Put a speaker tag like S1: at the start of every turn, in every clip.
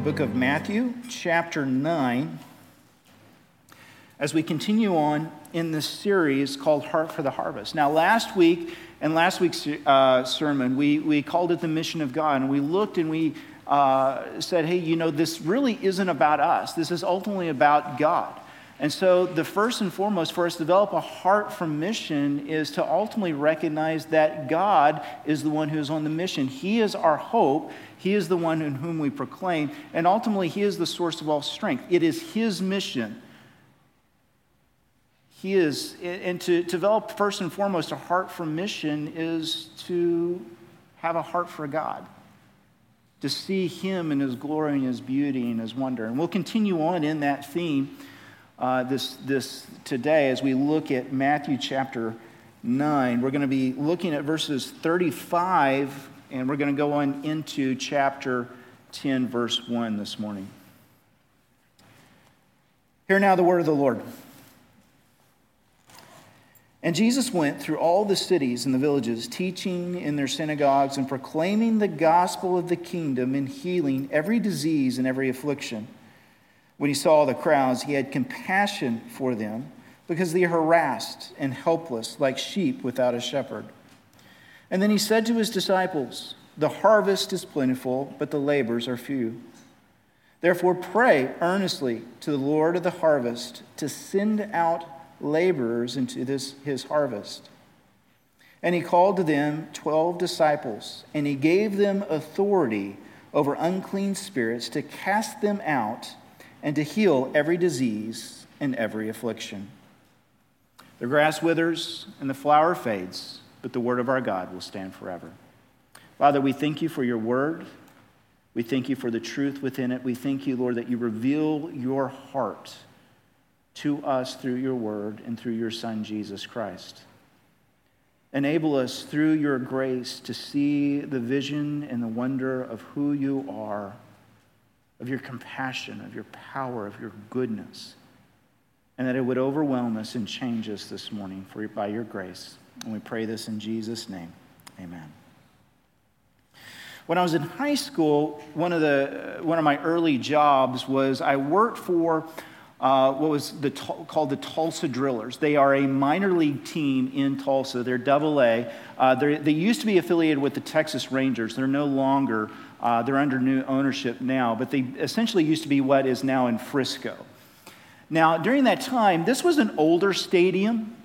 S1: the book of Matthew, chapter 9, as we continue on in this series called Heart for the Harvest. Now, last week, and last week's uh, sermon, we, we called it the mission of God, and we looked and we uh, said, hey, you know, this really isn't about us. This is ultimately about God. And so, the first and foremost for us to develop a heart for mission is to ultimately recognize that God is the one who is on the mission. He is our hope. He is the one in whom we proclaim. And ultimately, He is the source of all strength. It is His mission. He is, and to develop first and foremost a heart for mission is to have a heart for God, to see Him in His glory and His beauty and His wonder. And we'll continue on in that theme uh, this, this today as we look at Matthew chapter 9. We're going to be looking at verses 35, and we're going to go on into chapter 10, verse 1 this morning. Hear now the word of the Lord. And Jesus went through all the cities and the villages, teaching in their synagogues and proclaiming the gospel of the kingdom and healing every disease and every affliction. When he saw the crowds, he had compassion for them because they are harassed and helpless like sheep without a shepherd. And then he said to his disciples, The harvest is plentiful, but the labors are few. Therefore, pray earnestly to the Lord of the harvest to send out laborers into this, his harvest. And he called to them twelve disciples, and he gave them authority over unclean spirits to cast them out and to heal every disease and every affliction. The grass withers and the flower fades, but the word of our God will stand forever. Father, we thank you for your word. We thank you for the truth within it. We thank you, Lord, that you reveal your heart to us through your word and through your Son, Jesus Christ. Enable us through your grace to see the vision and the wonder of who you are of your compassion, of your power, of your goodness, and that it would overwhelm us and change us this morning for, by your grace. And we pray this in Jesus' name. Amen. When I was in high school, one of, the, one of my early jobs was I worked for uh, what was the, called the Tulsa Drillers. They are a minor league team in Tulsa. They're double A. Uh, they used to be affiliated with the Texas Rangers. They're no longer. Uh, they're under new ownership now, but they essentially used to be what is now in Frisco. Now, during that time, this was an older stadium.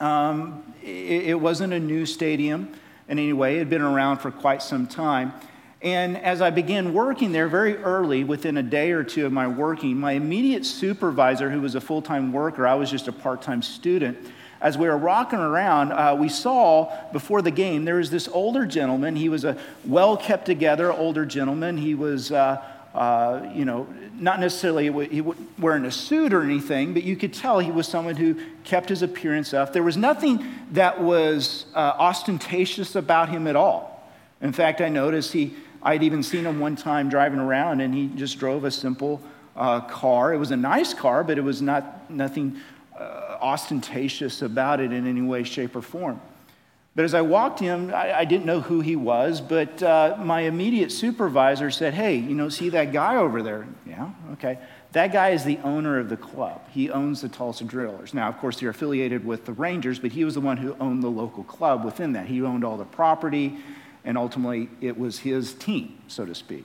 S1: Um, it, it wasn't a new stadium in any way, it had been around for quite some time. And as I began working there very early, within a day or two of my working, my immediate supervisor, who was a full time worker, I was just a part time student, as we were walking around, uh, we saw before the game there was this older gentleman. He was a well kept together older gentleman. He was, uh, uh, you know, not necessarily he wearing a suit or anything, but you could tell he was someone who kept his appearance up. There was nothing that was uh, ostentatious about him at all. In fact, I noticed he I'd even seen him one time driving around, and he just drove a simple uh, car. It was a nice car, but it was not nothing uh, ostentatious about it in any way, shape, or form. But as I walked him, I, I didn't know who he was, but uh, my immediate supervisor said, Hey, you know, see that guy over there? Yeah, okay. That guy is the owner of the club. He owns the Tulsa Drillers. Now, of course, they're affiliated with the Rangers, but he was the one who owned the local club within that. He owned all the property and ultimately it was his team, so to speak.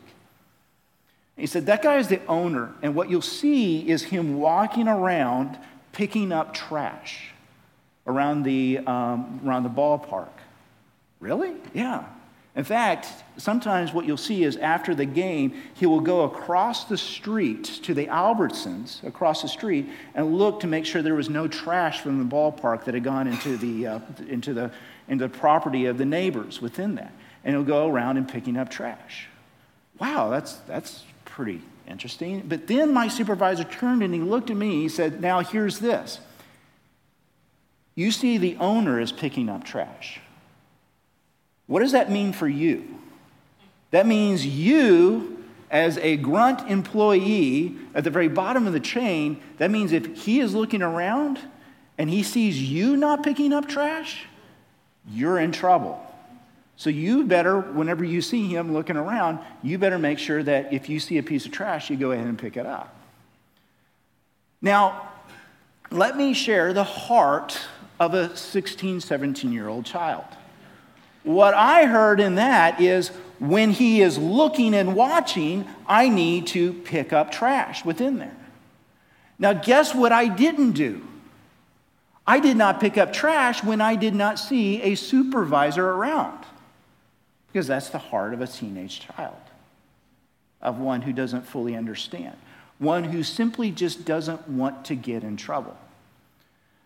S1: He said, That guy is the owner, and what you'll see is him walking around picking up trash around the, um, around the ballpark. Really? Yeah. In fact, sometimes what you'll see is after the game, he will go across the street to the Albertsons, across the street, and look to make sure there was no trash from the ballpark that had gone into the, uh, into the, into the property of the neighbors within that and he'll go around and picking up trash. Wow, that's, that's pretty interesting. But then my supervisor turned and he looked at me. He said, Now here's this. You see, the owner is picking up trash. What does that mean for you? That means you, as a grunt employee at the very bottom of the chain, that means if he is looking around and he sees you not picking up trash, you're in trouble. So you better, whenever you see him looking around, you better make sure that if you see a piece of trash, you go ahead and pick it up. Now, let me share the heart of a 16, 17 year old child. What I heard in that is when he is looking and watching, I need to pick up trash within there. Now, guess what I didn't do? I did not pick up trash when I did not see a supervisor around. Because that's the heart of a teenage child, of one who doesn't fully understand, one who simply just doesn't want to get in trouble.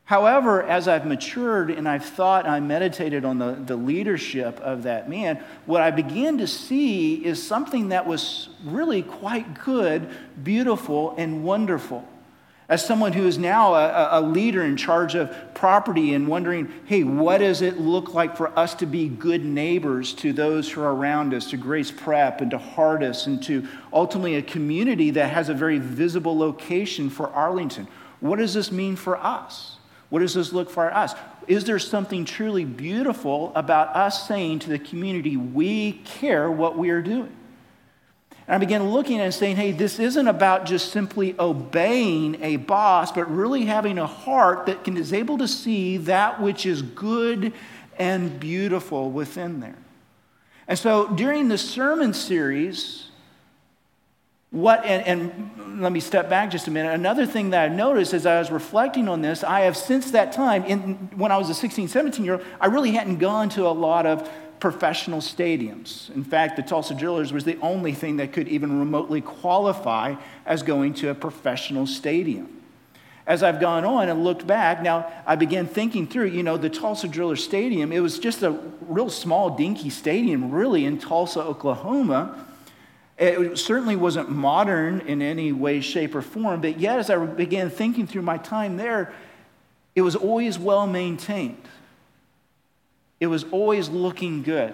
S1: However, as I've matured and I've thought, I meditated on the, the leadership of that man, what I began to see is something that was really quite good, beautiful, and wonderful. As someone who is now a, a, leader in charge of property and wondering, hey, what does it look like for us to be good neighbors to those who are around us, to Grace Prep and to Hardis and to ultimately a community that has a very visible location for Arlington? What does this mean for us? What does this look for us? Is there something truly beautiful about us saying to the community, we care what we are doing? And I began looking and saying, hey, this isn't about just simply obeying a boss, but really having a heart that can, is able to see that which is good and beautiful within there. And so during the sermon series, what, and, and, let me step back just a minute. Another thing that I noticed as I was reflecting on this, I have since that time, in, when I was a 16, 17 year old, I really hadn't gone to a lot of professional stadiums. In fact, the Tulsa Drillers was the only thing that could even remotely qualify as going to a professional stadium. As I've gone on and looked back, now I began thinking through, you know, the Tulsa Driller Stadium, it was just a real small, dinky stadium, really, in Tulsa, Oklahoma. It certainly wasn't modern in any way, shape, or form, but yet, as I began thinking through my time there, it was always well maintained. It was always looking good.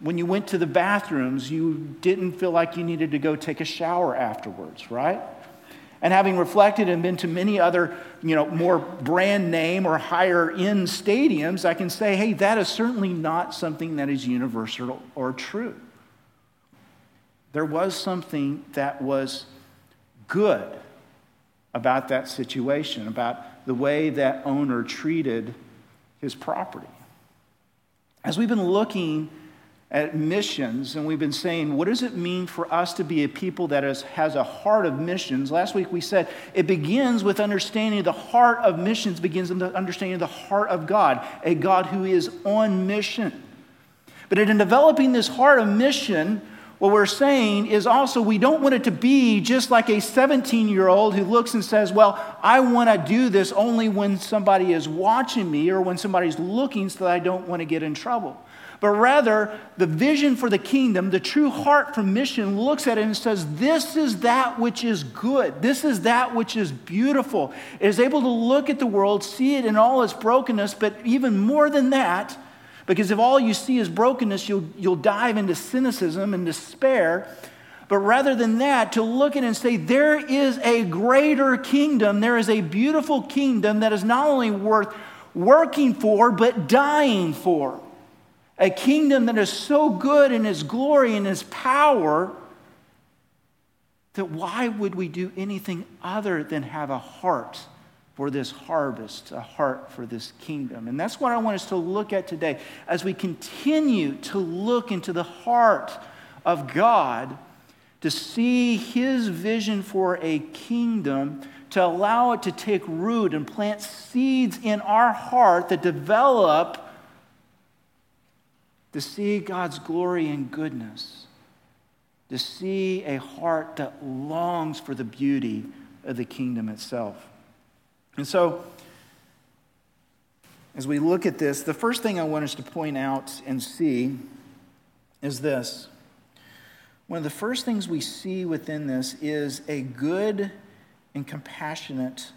S1: When you went to the bathrooms, you didn't feel like you needed to go take a shower afterwards, right? And having reflected and been to many other, you know, more brand name or higher end stadiums, I can say, hey, that is certainly not something that is universal or true. There was something that was good about that situation, about the way that owner treated his property. As we've been looking at missions and we've been saying, what does it mean for us to be a people that is, has a heart of missions? Last week we said it begins with understanding the heart of missions, begins with understanding the heart of God, a God who is on mission. But in developing this heart of mission, what we're saying is also we don't want it to be just like a 17 year old who looks and says, Well, I want to do this only when somebody is watching me or when somebody's looking so that I don't want to get in trouble. But rather, the vision for the kingdom, the true heart for mission, looks at it and says, This is that which is good. This is that which is beautiful. It is able to look at the world, see it in all its brokenness, but even more than that, because if all you see is brokenness, you'll, you'll dive into cynicism and despair. But rather than that, to look at it and say, there is a greater kingdom, there is a beautiful kingdom that is not only worth working for, but dying for. A kingdom that is so good in its glory and its power that why would we do anything other than have a heart for this harvest, a heart for this kingdom. And that's what I want us to look at today as we continue to look into the heart of God to see his vision for a kingdom, to allow it to take root and plant seeds in our heart that develop to see God's glory and goodness, to see a heart that longs for the beauty of the kingdom itself. And so, as we look at this, the first thing I want us to point out and see is this. One of the first things we see within this is a good and compassionate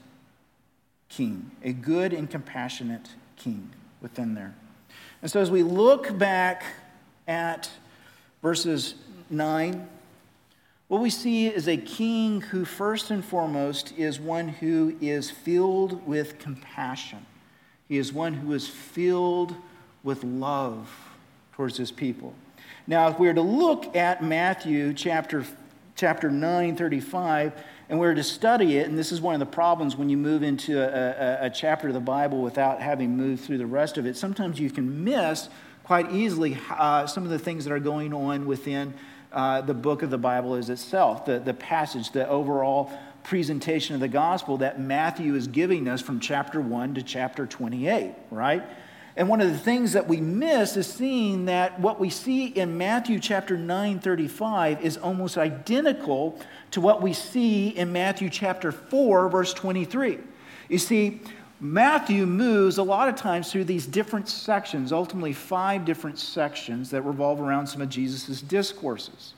S1: king, a good and compassionate king within there. And so, as we look back at verses 9 what we see is a king who, first and foremost, is one who is filled with compassion. He is one who is filled with love. towards his people. Now, if we were to look at Matthew chapter, chapter 9, 35, and we were to study it, and this is one of the problems when you move into a, a, a chapter of the Bible without having moved through the rest of it, sometimes you can miss quite easily uh, some of the things that are going on within uh, the book of the Bible is itself, the, the passage, the overall presentation of the gospel that Matthew is giving us from chapter 1 to chapter 28, right? And one of the things that we miss is seeing that what we see in Matthew chapter 9, 35 is almost identical to what we see in Matthew chapter 4, verse 23. You see, Matthew moves a lot of times through these different sections, ultimately five different sections that revolve around some of Jesus' discourses.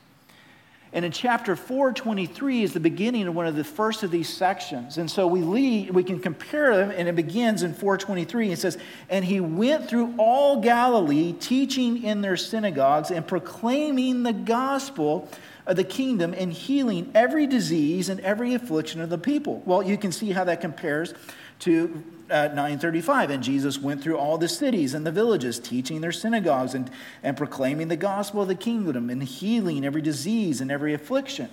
S1: And in chapter 423 is the beginning of one of the first of these sections. And so we, lead, we can compare them, and it begins in 423. It says, And he went through all Galilee, teaching in their synagogues and proclaiming the gospel of the kingdom and healing every disease and every affliction of the people. Well, you can see how that compares to uh, 935 and jesus went through all the cities and the villages teaching their synagogues and, and proclaiming the gospel of the kingdom and healing every disease and every affliction.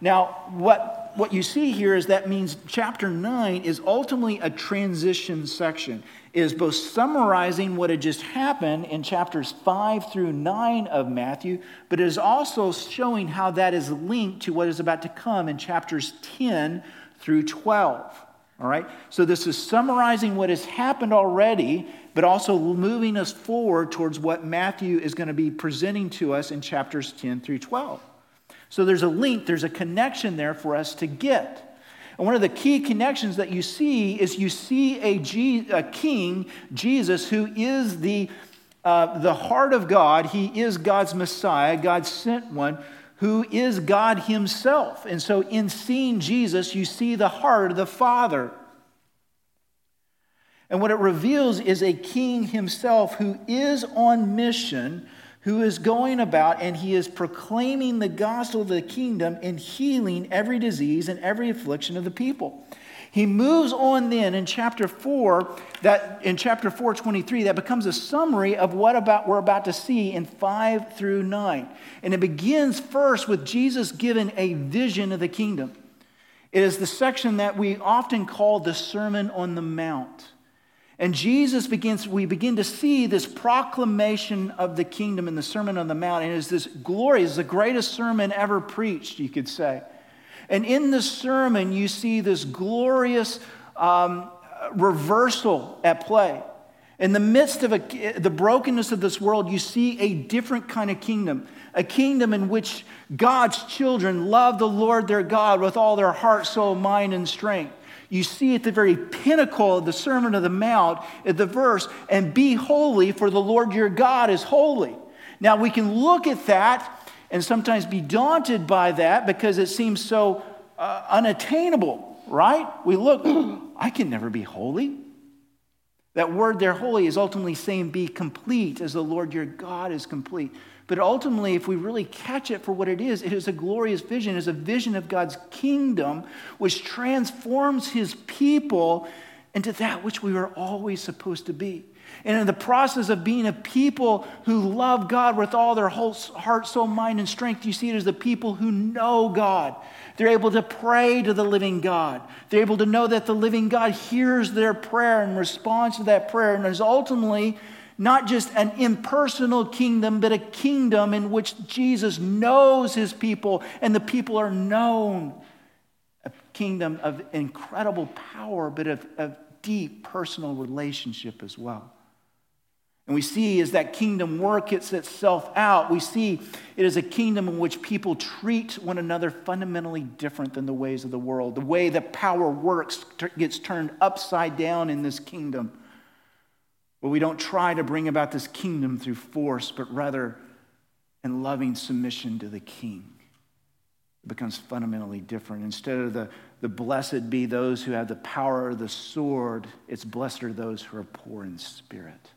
S1: Now what, what you see here is that means chapter 9 is ultimately a transition section is both summarizing what had just happened in chapters 5 through 9 of matthew but it is also showing how that is linked to what is about to come in chapters 10 through 12 all right? So this is summarizing what has happened already, but also moving us forward towards what Matthew is going to be presenting to us in chapters 10 through 12. So there's a link, there's a connection there for us to get. And one of the key connections that you see is you see a, king, Jesus, who is the, uh, the heart of God. He is God's Messiah, God's sent one who is God Himself. And so, in seeing Jesus, you see the heart of the Father. And what it reveals is a king himself who is on mission, who is going about and he is proclaiming the gospel of the kingdom and healing every disease and every affliction of the people. He moves on then in chapter 4, that in chapter 423, that becomes a summary of what about we're about to see in 5 through 9. And it begins first with Jesus giving a vision of the kingdom. It is the section that we often call the Sermon on the Mount. And Jesus begins, we begin to see this proclamation of the kingdom in the Sermon on the Mount. And it is this glory, it's the greatest sermon ever preached, you could say. And in the sermon, you see this glorious um, reversal at play. In the midst of a, the brokenness of this world, you see a different kind of kingdom, a kingdom in which God's children love the Lord their God with all their heart, soul, mind, and strength. You see at the very pinnacle of the Sermon of the Mount, at the verse, and be holy, for the Lord your God is holy. Now we can look at that and sometimes be daunted by that because it seems so uh, unattainable, right? We look, I can never be holy. That word there, holy, is ultimately saying be complete as the Lord your God is complete. But ultimately, if we really catch it for what it is, it is a glorious vision. It is a vision of God's kingdom, which transforms his people into that which we were always supposed to be. And in the process of being a people who love God with all their whole heart, soul, mind, and strength, you see it as the people who know God. They're able to pray to the living God. They're able to know that the living God hears their prayer and responds to that prayer and is ultimately not just an impersonal kingdom, but a kingdom in which Jesus knows his people and the people are known. A kingdom of incredible power, but of, of deep personal relationship as well. And we see as that kingdom works itself out, we see it is a kingdom in which people treat one another fundamentally different than the ways of the world. The way that power works gets turned upside down in this kingdom. Where we don't try to bring about this kingdom through force, but rather in loving submission to the king. It becomes fundamentally different. Instead of the, the blessed be those who have the power of the sword, it's blessed are those who are poor in spirit.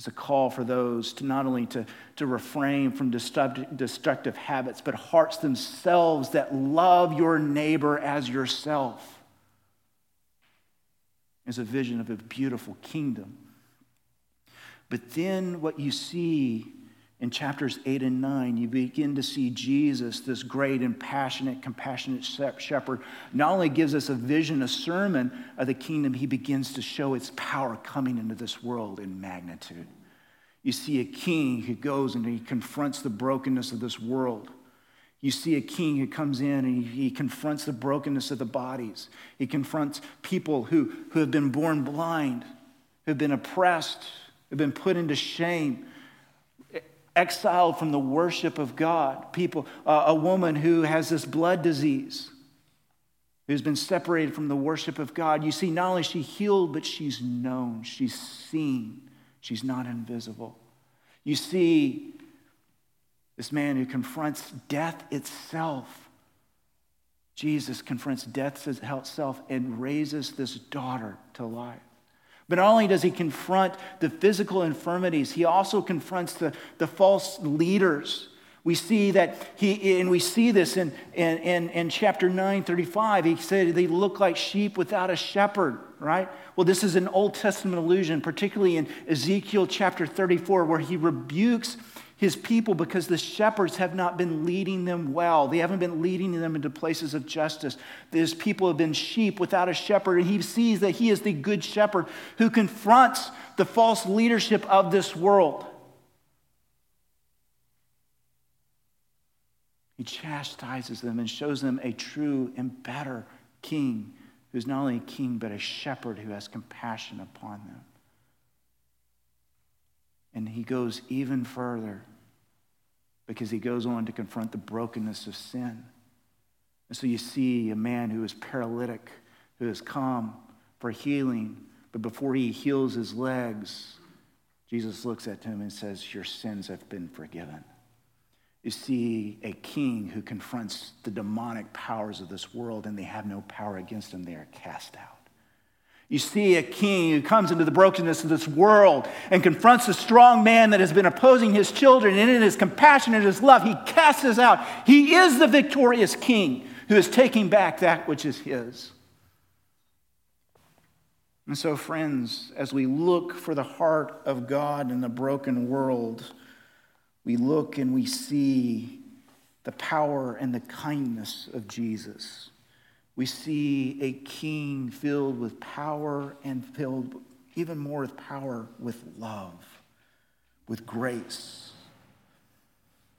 S1: It's a call for those to not only to, to refrain from destructive, destructive habits, but hearts themselves that love your neighbor as yourself. Is a vision of a beautiful kingdom. But then what you see in chapters 8 and 9, you begin to see Jesus, this great and passionate, compassionate shepherd, not only gives us a vision, a sermon of the kingdom, he begins to show its power coming into this world in magnitude. You see a king who goes and he confronts the brokenness of this world. You see a king who comes in and he, confronts the brokenness of the bodies. He confronts people who, who have been born blind, who have been oppressed, who have been put into shame, exiled from the worship of God. People, uh, a woman who has this blood disease, who's been separated from the worship of God. You see, not only she healed, but she's known, she's seen, she's not invisible. You see this man who confronts death itself. Jesus confronts death itself and raises this daughter to life. But not only does he confront the physical infirmities, he also confronts the, the false leaders. We see that he, and we see this in, in, in, in chapter 9, 35. He said they look like sheep without a shepherd, right? Well, this is an Old Testament allusion, particularly in Ezekiel chapter 34, where he rebukes his people because the shepherds have not been leading them well. They haven't been leading them into places of justice. His people have been sheep without a shepherd, and he sees that he is the good shepherd who confronts the false leadership of this world. He chastises them and shows them a true and better king who's not only a king, but a shepherd who has compassion upon them. And he goes even further because he goes on to confront the brokenness of sin. And so you see a man who is paralytic, who has come for healing, but before he heals his legs, Jesus looks at him and says, Your sins have been forgiven. You see a king who confronts the demonic powers of this world, and they have no power against him, they are cast out. You see a king who comes into the brokenness of this world and confronts a strong man that has been opposing his children, and in his compassion and his love, he casts us out. He is the victorious king who is taking back that which is his. And so, friends, as we look for the heart of God in the broken world, we look and we see the power and the kindness of Jesus we see a king filled with power and filled even more with power with love, with grace.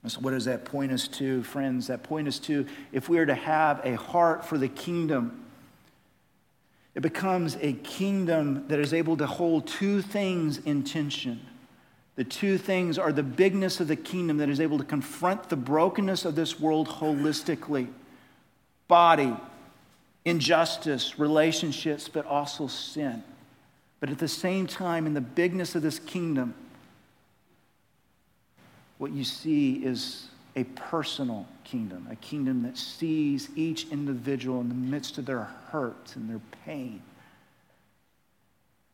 S1: And so, what does that point us to, friends? That point us to if we are to have a heart for the kingdom, it becomes a kingdom that is able to hold two things in tension. The two things are the bigness of the kingdom that is able to confront the brokenness of this world holistically body, injustice, relationships, but also sin. But at the same time, in the bigness of this kingdom, what you see is a personal kingdom, a kingdom that sees each individual in the midst of their hurt and their pain.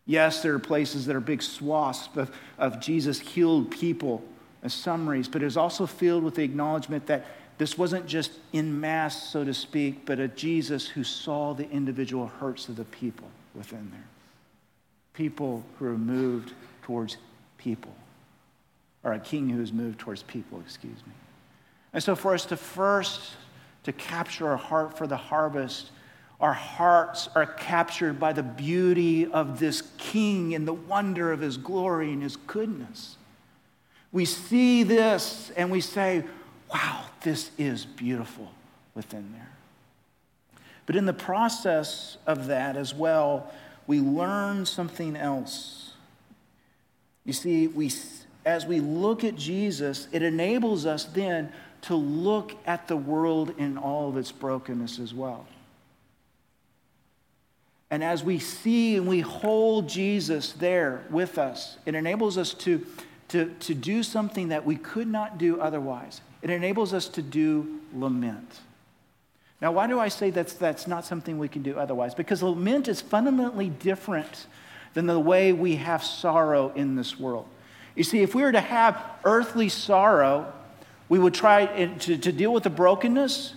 S1: Yes, there are places that are big swaths of, of Jesus healed people as summaries, but it is also filled with the acknowledgement that this wasn't just in mass, so to speak, but a Jesus who saw the individual hurts of the people within there. People who are moved towards people, or a king who is moved towards people, excuse me. And so, for us to first to capture our heart for the harvest, our hearts are captured by the beauty of this king and the wonder of his glory and his goodness. We see this and we say, wow, this is beautiful within there. But in the process of that as well, we learn something else. You see, we, as we look at Jesus, it enables us then to look at the world in all of its brokenness as well. And as we see and we hold Jesus there with us, it enables us to, to, to do something that we could not do otherwise. It enables us to do lament. Now, why do I say that's, that's not something we can do otherwise? Because lament is fundamentally different than the way we have sorrow in this world. You see, if we were to have earthly sorrow, we would try to, to deal with the brokenness.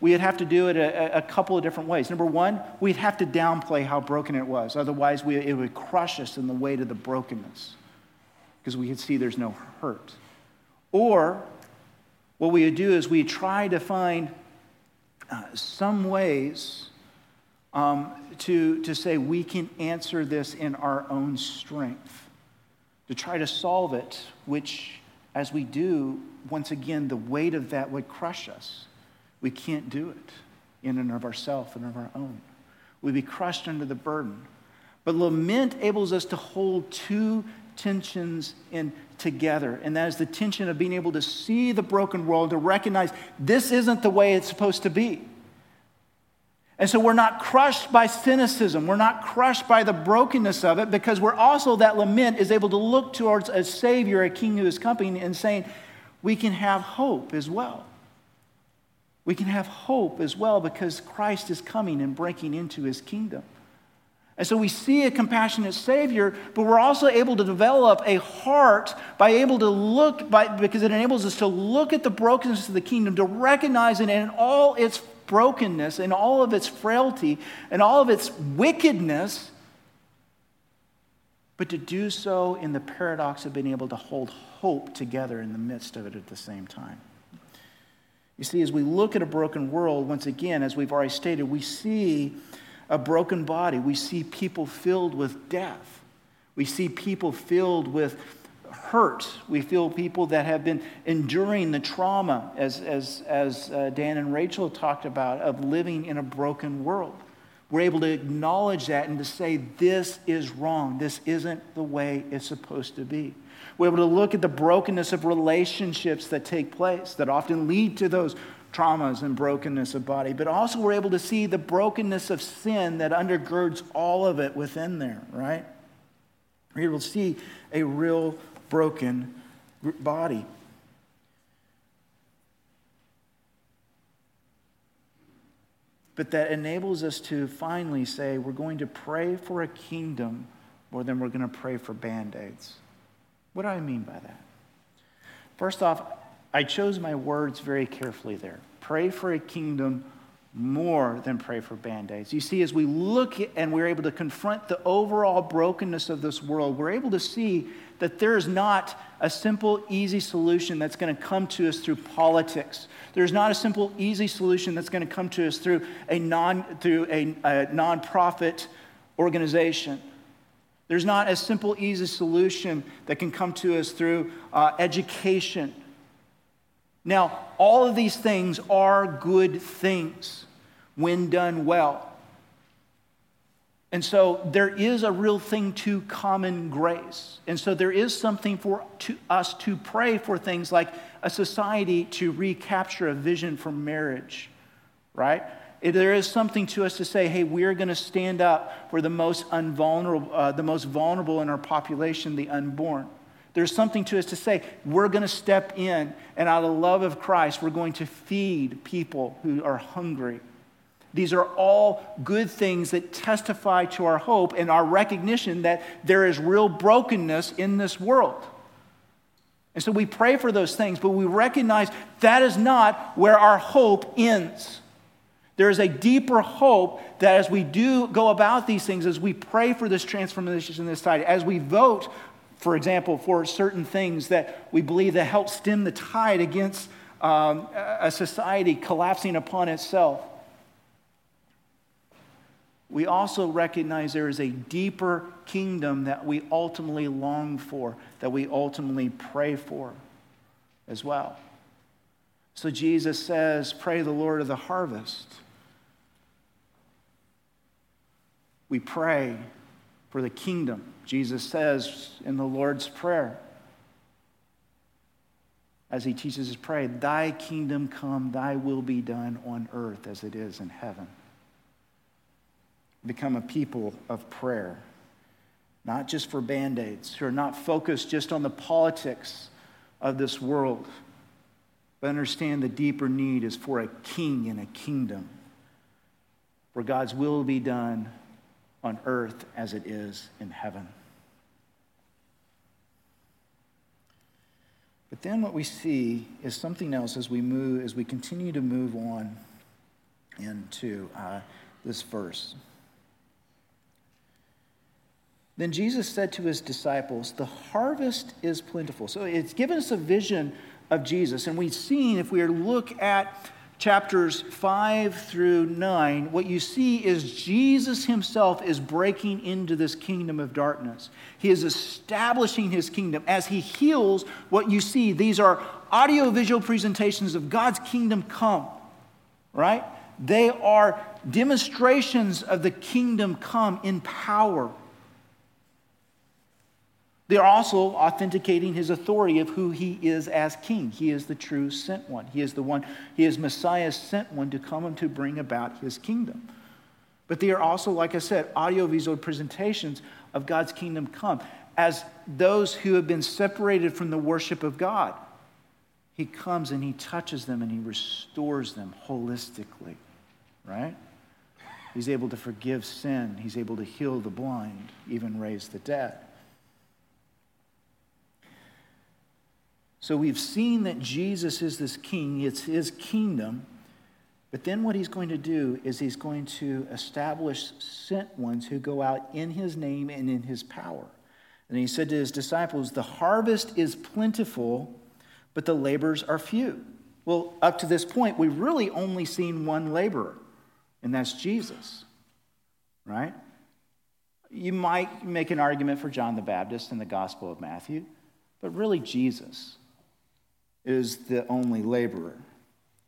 S1: We'd have to do it a, a, couple of different ways. Number one, we'd have to downplay how broken it was. Otherwise, we, it would crush us in the weight of the brokenness because we can see there's no hurt. Or what we would do is we try to find uh, some ways um, to, to say we can answer this in our own strength, to try to solve it, which, as we do, once again, the weight of that would crush us. We can't do it in and of ourselves and of our own. We'd be crushed under the burden. But lament enables us to hold two tensions in together, and that is the tension of being able to see the broken world, to recognize this isn't the way it's supposed to be. And so we're not crushed by cynicism. We're not crushed by the brokenness of it because we're also, that lament is able to look towards a Savior, a King who is coming, and saying, we can have hope as well. We can have hope as well because Christ is coming and breaking into his kingdom. And so we see a compassionate Savior, but we're also able to develop a heart by able to look, by, because it enables us to look at the brokenness of the kingdom, to recognize it in all its brokenness, in all of its frailty, and all of its wickedness, but to do so in the paradox of being able to hold hope together in the midst of it at the same time. You see, as we look at a broken world, once again, as we've already stated, we see a broken body. We see people filled with death. We see people filled with hurt. We feel people that have been enduring the trauma, as, as, as uh, Dan and Rachel talked about, of living in a broken world. We're able to acknowledge that and to say, this is wrong. This isn't the way it's supposed to be. We're able to look at the brokenness of relationships that take place that often lead to those traumas and brokenness of body, but also we're able to see the brokenness of sin that undergirds all of it within there, right? Able to see a real broken body. But that enables us to finally say we're going to pray for a kingdom more than we're going to pray for band aids. What do I mean by that? First off, I chose my words very carefully there. Pray for a kingdom more than pray for band aids. You see, as we look and we're able to confront the overall brokenness of this world, we're able to see that there is not a simple, easy solution that's going to come to us through politics. There's not a simple, easy solution that's going to come to us through a non through a, a nonprofit organization. There's not a simple, easy solution that can come to us through uh, education now, all of these things are good things when done well. And so there is a real thing to common grace. And so there is something for to us to pray for things like a society to recapture a vision for marriage, right? There is something to us to say, hey, we're going to stand up for the most, unvulnerable, uh, the most vulnerable in our population, the unborn. There's something to us to say, we're going to step in, and out of the love of Christ, we're going to feed people who are hungry. These are all good things that testify to our hope and our recognition that there is real brokenness in this world. And so we pray for those things, but we recognize that is not where our hope ends. There is a deeper hope that as we do go about these things, as we pray for this transformation in this society, as we vote for example, for certain things that we believe that help stem the tide against um, a society collapsing upon itself. We also recognize there is a deeper kingdom that we ultimately long for, that we ultimately pray for as well. So Jesus says, Pray the Lord of the harvest. We pray for the kingdom Jesus says in the Lord's Prayer, as he teaches us pray, Thy kingdom come, thy will be done on earth as it is in heaven. Become a people of prayer, not just for band aids, who are not focused just on the politics of this world, but understand the deeper need is for a king and a kingdom where God's will be done on earth as it is in heaven. But then what we see is something else as we move, as we continue to move on into uh, this verse. Then Jesus said to his disciples, The harvest is plentiful. So it's given us a vision of Jesus. And we've seen, if we look at chapters 5 through 9, what you see is Jesus himself is breaking into this kingdom of darkness. He is establishing his kingdom. As he heals, what you see, these are audiovisual presentations of God's kingdom come, right? They are demonstrations of the kingdom come in power. They are also authenticating his authority of who he is as king. He is the true sent one. He is the one, he is Messiah's sent one to come and to bring about his kingdom. But they are also, like I said, audiovisual presentations of God's kingdom come as those who have been separated from the worship of God. He comes and he touches them and he restores them holistically, right? He's able to forgive sin, he's able to heal the blind, even raise the dead. So we've seen that Jesus is this king, it's his kingdom. But then what he's going to do is he's going to establish sent ones who go out in his name and in his power. And he said to his disciples, The harvest is plentiful, but the laborers are few. Well, up to this point, we've really only seen one laborer, and that's Jesus, right? You might make an argument for John the Baptist in the Gospel of Matthew, but really Jesus is the only laborer,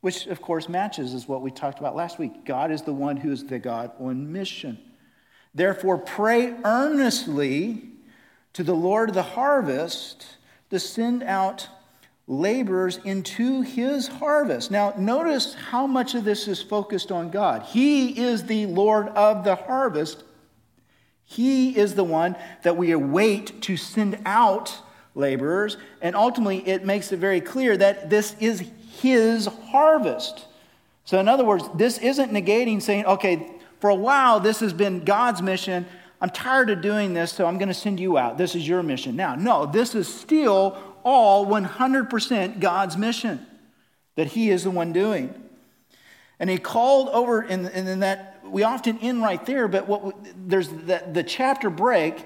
S1: which of course matches is what we talked about last week. God is the one who is the God on mission. Therefore, pray earnestly to the Lord of the harvest to send out laborers into his harvest. Now, notice how much of this is focused on God. He is the Lord of the harvest. He is the one that we await to send out laborers. And ultimately, it makes it very clear that this is his harvest. So, in other words, this isn't negating saying, okay, for a while, this has been God's mission. I'm tired of doing this, so I'm going to send you out. This is your mission. Now, no, this is still all 100% God's mission that He is the one doing. And He called over, and in that we often end right there, but what there's the, the chapter break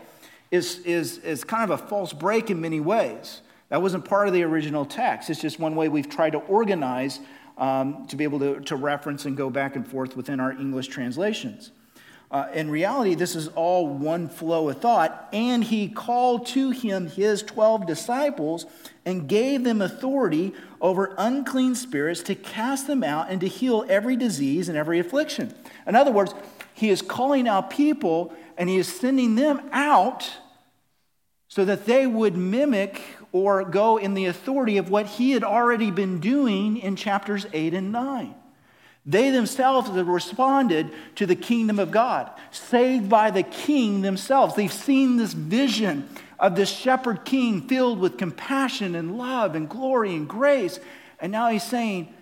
S1: is, is, is kind of a false break in many ways. That wasn't part of the original text. It's just one way we've tried to organize um, to be able to, to reference and go back and forth within our English translations. Uh, in reality, this is all one flow of thought. And he called to him his 12 disciples and gave them authority over unclean spirits to cast them out and to heal every disease and every affliction. In other words, he is calling out people and he is sending them out so that they would mimic or go in the authority of what he had already been doing in chapters 8 and 9. They themselves have responded to the kingdom of God, saved by the king themselves. They've seen this vision of this shepherd king filled with compassion and love and glory and grace. And now he's saying,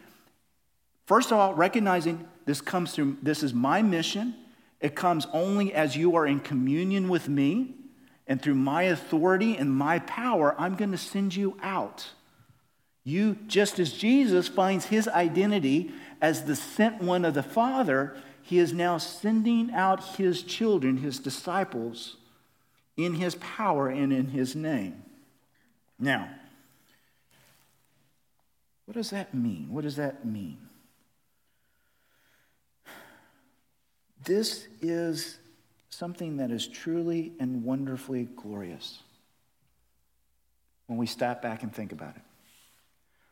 S1: first of all, recognizing this comes through, this is my mission. It comes only as you are in communion with me, and through my authority and my power, I'm going to send you out. You, just as Jesus finds his identity as the sent one of the Father, he is now sending out his children, his disciples, in his power and in his name. Now, what does that mean? What does that mean? This is something that is truly and wonderfully glorious when we step back and think about it.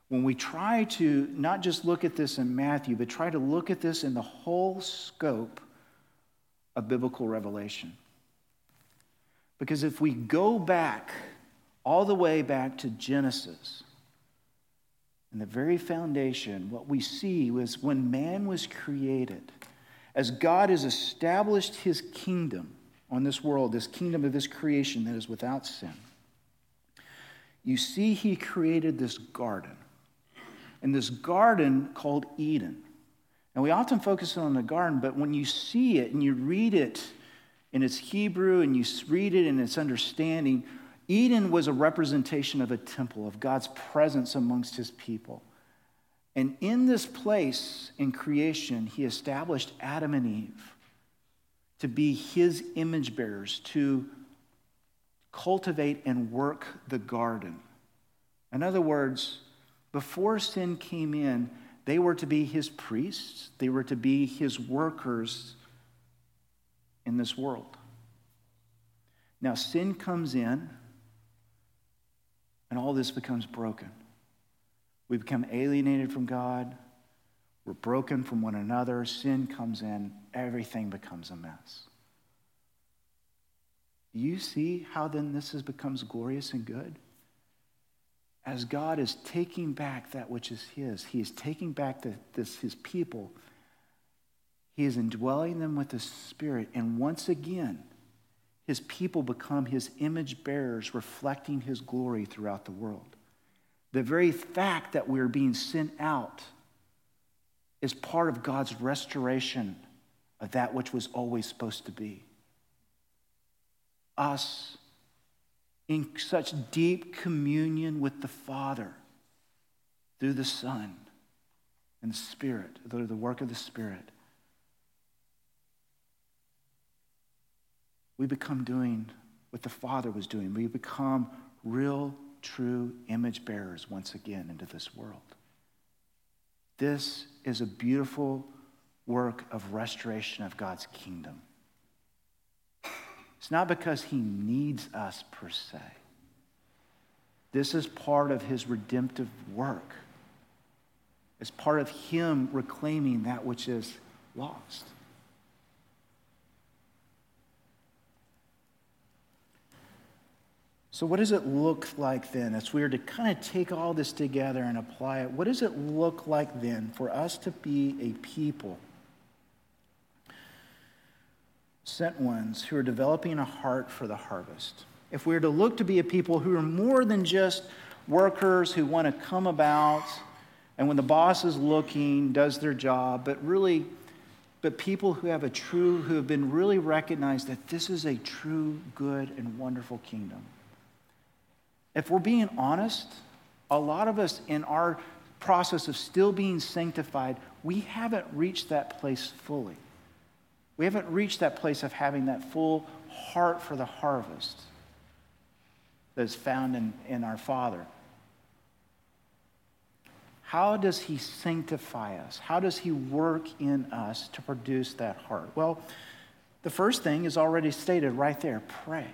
S1: When we try to not just look at this in Matthew, but try to look at this in the whole scope of biblical revelation. Because if we go back, all the way back to Genesis, and the very foundation, what we see was when man was created, as God has established his kingdom on this world, this kingdom of his creation that is without sin, you see he created this garden. And this garden called Eden. And we often focus on the garden, but when you see it and you read it in its Hebrew and you read it in its understanding, Eden was a representation of a temple, of God's presence amongst his people. And in this place in creation, he established Adam and Eve to be his image bearers, to cultivate and work the garden. In other words, before sin came in, they were to be his priests, they were to be his workers in this world. Now, sin comes in, and all this becomes broken. We become alienated from God. We're broken from one another. Sin comes in. Everything becomes a mess. Do you see how then this is, becomes glorious and good? As God is taking back that which is His, He is taking back the, this, His people. He is indwelling them with the Spirit. And once again, His people become His image bearers, reflecting His glory throughout the world. The very fact that we're being sent out is part of God's restoration of that which was always supposed to be. Us in such deep communion with the Father through the Son and the Spirit, through the work of the Spirit. We become doing what the Father was doing. We become real, true image bearers once again into this world. This is a beautiful work of restoration of God's kingdom. It's not because he needs us per se. This is part of his redemptive work. It's part of him reclaiming that which is lost. So, what does it look like then? It's weird to kind of take all this together and apply it. What does it look like then for us to be a people, sent ones, who are developing a heart for the harvest? If we are to look to be a people who are more than just workers who want to come about and when the boss is looking, does their job, but really, but people who have a true, who have been really recognized that this is a true, good, and wonderful kingdom if we're being honest, a lot of us in our process of still being sanctified, we haven't reached that place fully. We haven't reached that place of having that full heart for the harvest that is found in, in our Father. How does He sanctify us? How does He work in us to produce that heart? Well, the first thing is already stated right there pray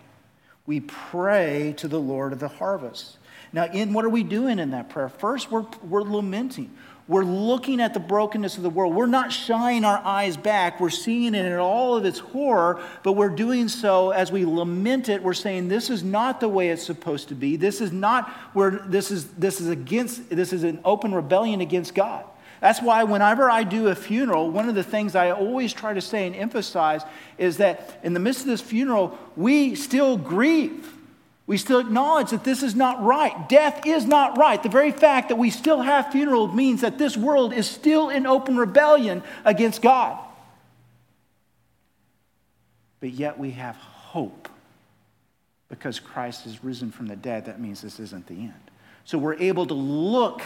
S1: we pray to the Lord of the harvest. Now, in what are we doing in that prayer? First, we're, we're lamenting. We're looking at the brokenness of the world. We're not shying our eyes back. We're seeing it in all of its horror, but we're doing so as we lament it. We're saying this is not the way it's supposed to be. This is not where this is this is against this is an open rebellion against God. That's why whenever I do a funeral, one of the things I always try to say and emphasize is that in the midst of this funeral, we still grieve. We still acknowledge that this is not right. Death is not right. The very fact that we still have funeral means that this world is still in open rebellion against God. But yet we have hope because Christ is risen from the dead. That means this isn't the end. So we're able to look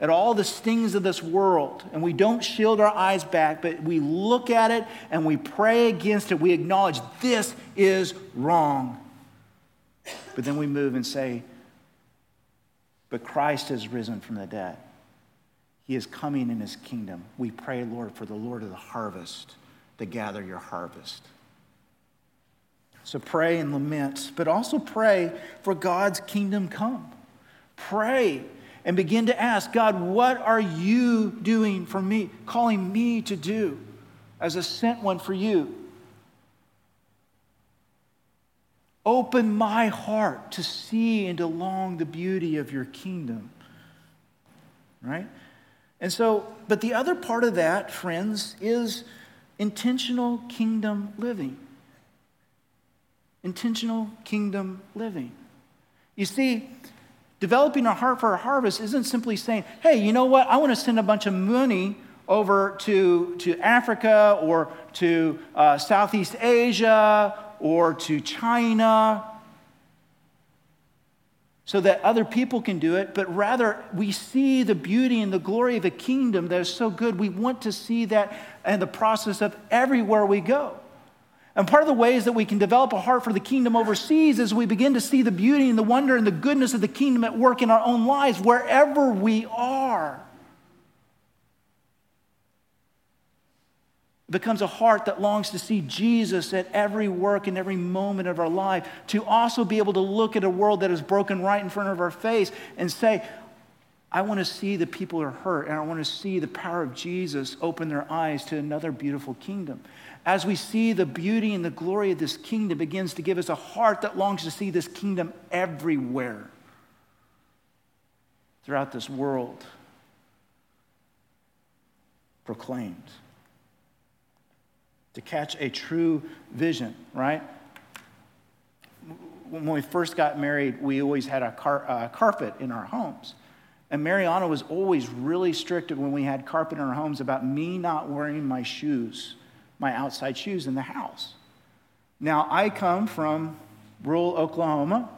S1: at all the stings of this world, and we don't shield our eyes back, but we look at it and we pray against it. We acknowledge this is wrong. But then we move and say, But Christ has risen from the dead. He is coming in his kingdom. We pray, Lord, for the Lord of the harvest to gather your harvest. So pray and lament, but also pray for God's kingdom come. Pray and begin to ask God, what are you doing for me, calling me to do as a sent one for you? Open my heart to see and to long the beauty of your kingdom. Right? And so, but the other part of that, friends, is intentional kingdom living. Intentional kingdom living. You see, Developing a heart for a harvest isn't simply saying, hey, you know what? I want to send a bunch of money over to, to Africa or to uh, Southeast Asia or to China so that other people can do it, but rather we see the beauty and the glory of a kingdom that is so good. We want to see that in the process of everywhere we go. And part of the ways that we can develop a heart for the kingdom overseas is we begin to see the beauty and the wonder and the goodness of the kingdom at work in our own lives wherever we are. It becomes a heart that longs to see Jesus at every work and every moment of our life, to also be able to look at a world that is broken right in front of our face and say, I want to see the people who are hurt, and I want to see the power of Jesus open their eyes to another beautiful kingdom. As we see the beauty and the glory of this kingdom begins to give us a heart that longs to see this kingdom everywhere throughout this world proclaimed to catch a true vision, right? When we first got married, we always had a car, uh, carpet in our homes. And Mariana was always really strict when we had carpet in our homes about me not wearing my shoes, my outside shoes in the house. Now, I come from rural Oklahoma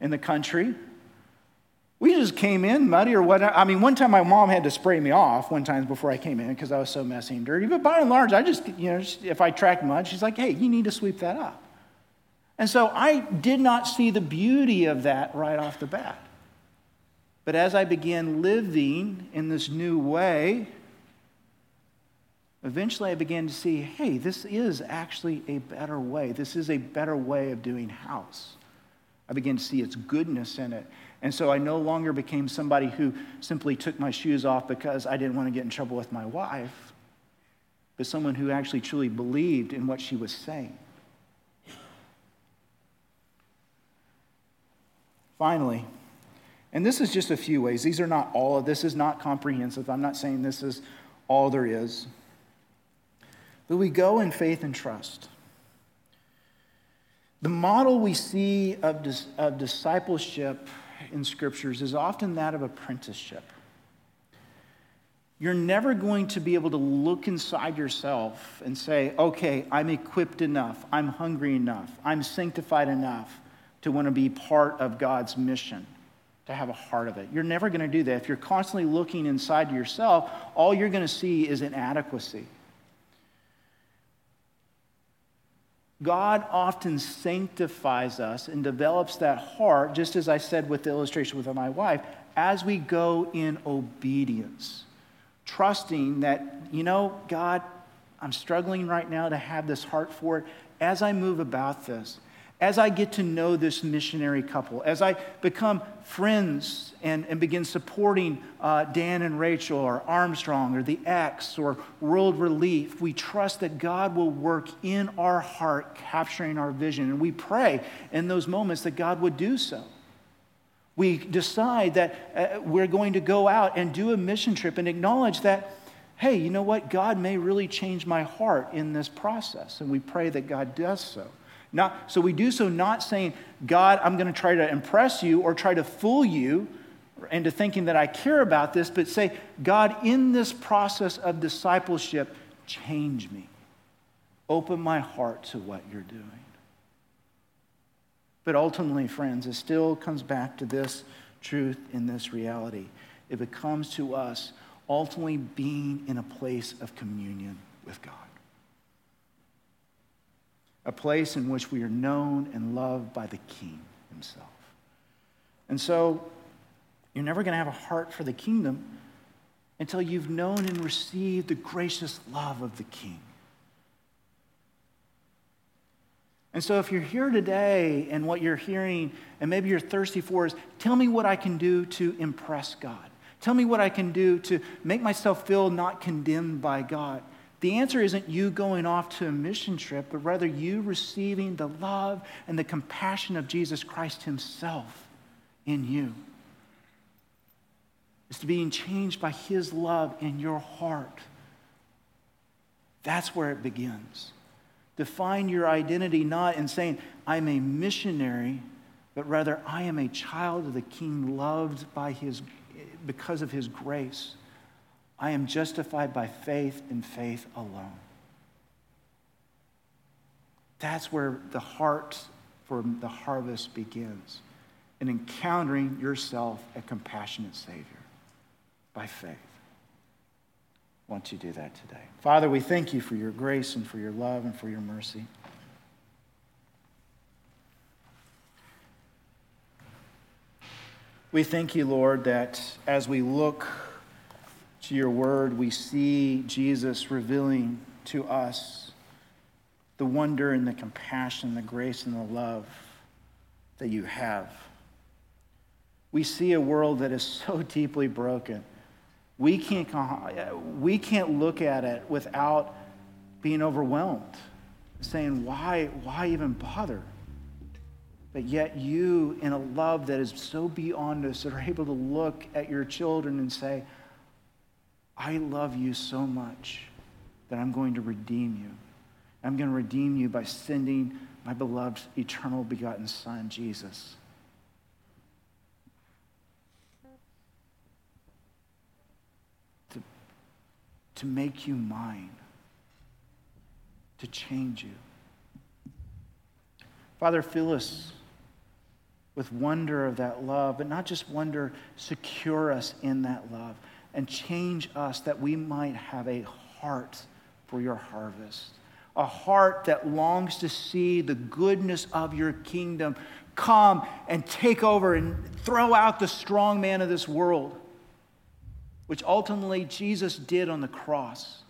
S1: in the country, we just came in muddy or whatever. I mean, one time my mom had to spray me off one time before I came in because I was so messy and dirty. But by and large, I just, you know, if I track mud, she's like, hey, you need to sweep that up. And so I did not see the beauty of that right off the bat. But as I began living in this new way, eventually I began to see hey, this is actually a better way. This is a better way of doing house. I began to see its goodness in it. And so I no longer became somebody who simply took my shoes off because I didn't want to get in trouble with my wife, but someone who actually truly believed in what she was saying. Finally, and this is just a few ways. These are not all of this is not comprehensive. I'm not saying this is all there is. But we go in faith and trust. The model we see of, dis- of discipleship in scriptures is often that of apprenticeship. You're never going to be able to look inside yourself and say, okay, I'm equipped enough, I'm hungry enough, I'm sanctified enough to want to be part of God's mission, to have a heart of it. You're never going to do that. If you're constantly looking inside yourself, all you're going to see is inadequacy. God often sanctifies us and develops that heart, just as I said with the illustration with my wife, as we go in obedience, trusting that, you know, God, I'm struggling right now to have this heart for it. As I move about this, as I get to know this missionary couple, as I become friends and, and begin supporting uh, Dan and Rachel or Armstrong or the X or World Relief, we trust that God will work in our heart, capturing our vision. And we pray in those moments that God would do so. We decide that uh, we're going to go out and do a mission trip and acknowledge that, hey, you know what? God may really change my heart in this process. And we pray that God does so. Not, so we do so not saying, God, I'm going to try to impress you or try to fool you into thinking that I care about this, but say, God, in this process of discipleship, change me. Open my heart to what you're doing. But ultimately, friends, it still comes back to this truth in this reality. It comes to us ultimately being in a place of communion with God a place in which we are known and loved by the King himself. And so, you're never going to have a heart for the kingdom until you've known and received the gracious love of the King. And so, if you're here today and what you're hearing, and maybe you're thirsty for, is tell me what I can do to impress God. Tell me what I can do to make myself feel not condemned by God. The answer isn't you going off to a mission trip, but rather you receiving the love and the compassion of Jesus Christ Himself in you. It's to being changed by His love in your heart. That's where it begins. Define your identity not in saying, I'm a missionary, but rather, I am a child of the King, loved by his, because of His grace. I am justified by faith and faith alone. That's where the heart for the harvest begins in encountering yourself a compassionate Savior by faith. Won't you do that today? Father, we thank you for your grace and for your love and for your mercy. We thank you, Lord, that as we look to your word, we see Jesus revealing to us the wonder and the compassion, the grace and the love that you have. We see a world that is so deeply broken. We can't, we can't look at it without being overwhelmed, saying, why, why even bother? But yet, you, in a love that is so beyond us, are able to look at your children and say, I love you so much that I'm going to redeem you. I'm going to redeem you by sending my beloved eternal begotten Son, Jesus. To, to make you mine, to change you. Father, fill us with wonder of that love, but not just wonder, secure us in that love and change us that we might have a heart for your harvest, a heart that longs to see the goodness of your kingdom come and take over and throw out the strong man of this world, which ultimately Jesus did on the cross.